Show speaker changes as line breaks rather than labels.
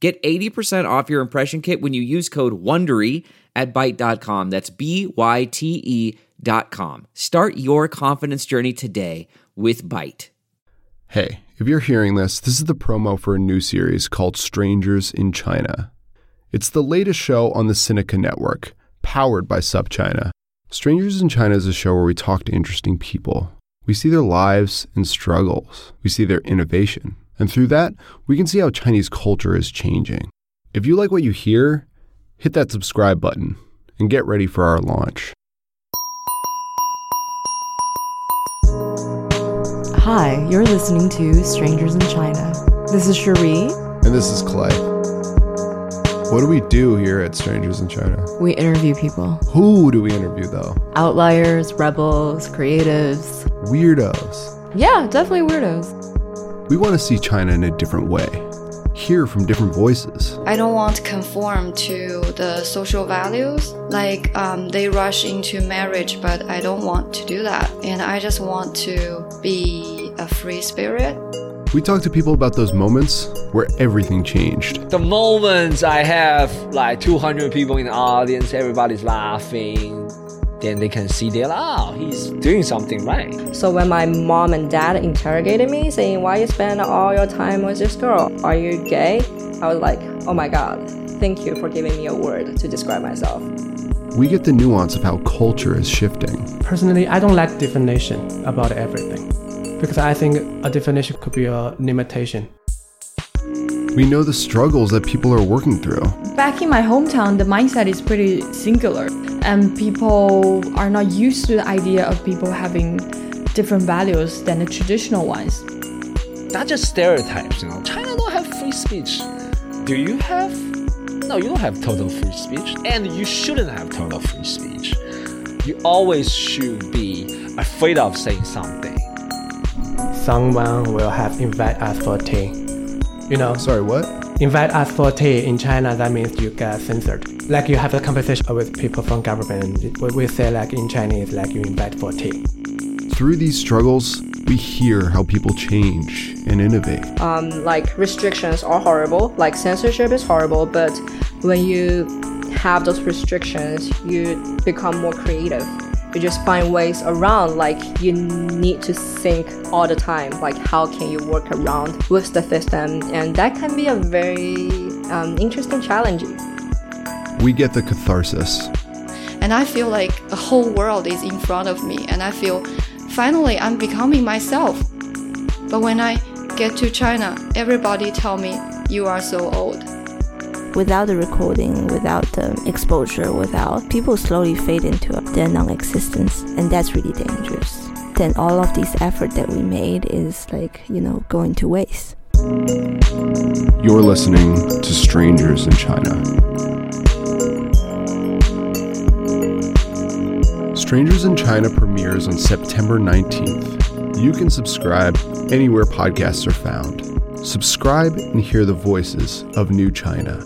Get 80% off your impression kit when you use code WONDERY at Byte.com. That's B-Y-T-E dot com. Start your confidence journey today with Byte.
Hey, if you're hearing this, this is the promo for a new series called Strangers in China. It's the latest show on the Sinica Network, powered by SupChina. Strangers in China is a show where we talk to interesting people. We see their lives and struggles. We see their innovation. And through that, we can see how Chinese culture is changing. If you like what you hear, hit that subscribe button and get ready for our launch.
Hi, you're listening to Strangers in China. This is Cherie.
And this is Clay. What do we do here at Strangers in China?
We interview people
Who do we interview though?
outliers, rebels, creatives.
Weirdos.
Yeah, definitely weirdos.
We want to see China in a different way, hear from different voices.
I don't want to conform to the social values. Like um, they rush into marriage, but I don't want to do that. And I just want to be a free spirit.
We talk to people about those moments where everything changed.
the moments I have like 200 people in the audience, everybody's laughing, then they can see that, oh, he's doing something right.
So when my mom and dad interrogated me, saying, Why you spend all your time with this girl? Are you gay? I was like, Oh my god, thank you for giving me a word to describe myself.
We get the nuance of how culture is shifting.
Personally, I don't like definition about everything because I think a definition could be a limitation.
We know the struggles that people are working through.
Back in my hometown, the mindset is pretty singular, and people are not used to the idea of people having different values than the traditional ones.
Not just stereotypes, you know. China don't have free speech. Do you have? No, you don't have total free speech, and you shouldn't have total free speech. You always should be afraid of saying something.
Someone will have invite us for tea. You know,
Sorry, what?
invite us for tea in China, that means you get censored. Like you have a conversation with people from government. We we say like in Chinese, like you invite for tea.
Through these struggles, we hear how people change and innovate.
Um, like restrictions are horrible, like censorship is horrible, but when you have those restrictions, you become more creative. You just find ways around, like you need to think all the time, like how can you work around with the system, and that can be a very um, interesting challenge.
We get the catharsis.
And I feel like the whole world is in front of me. And I feel finally I'm becoming myself. But when I get to China, everybody tell me you are so old.
Without the recording, without the exposure, without people slowly fade into their non-existence, and that's really dangerous. Then all of this effort that we made is like you know going to waste.
You're listening to Strangers in China. Strangers in China premieres on September 19th. You can subscribe anywhere podcasts are found. Subscribe and hear the voices of New China.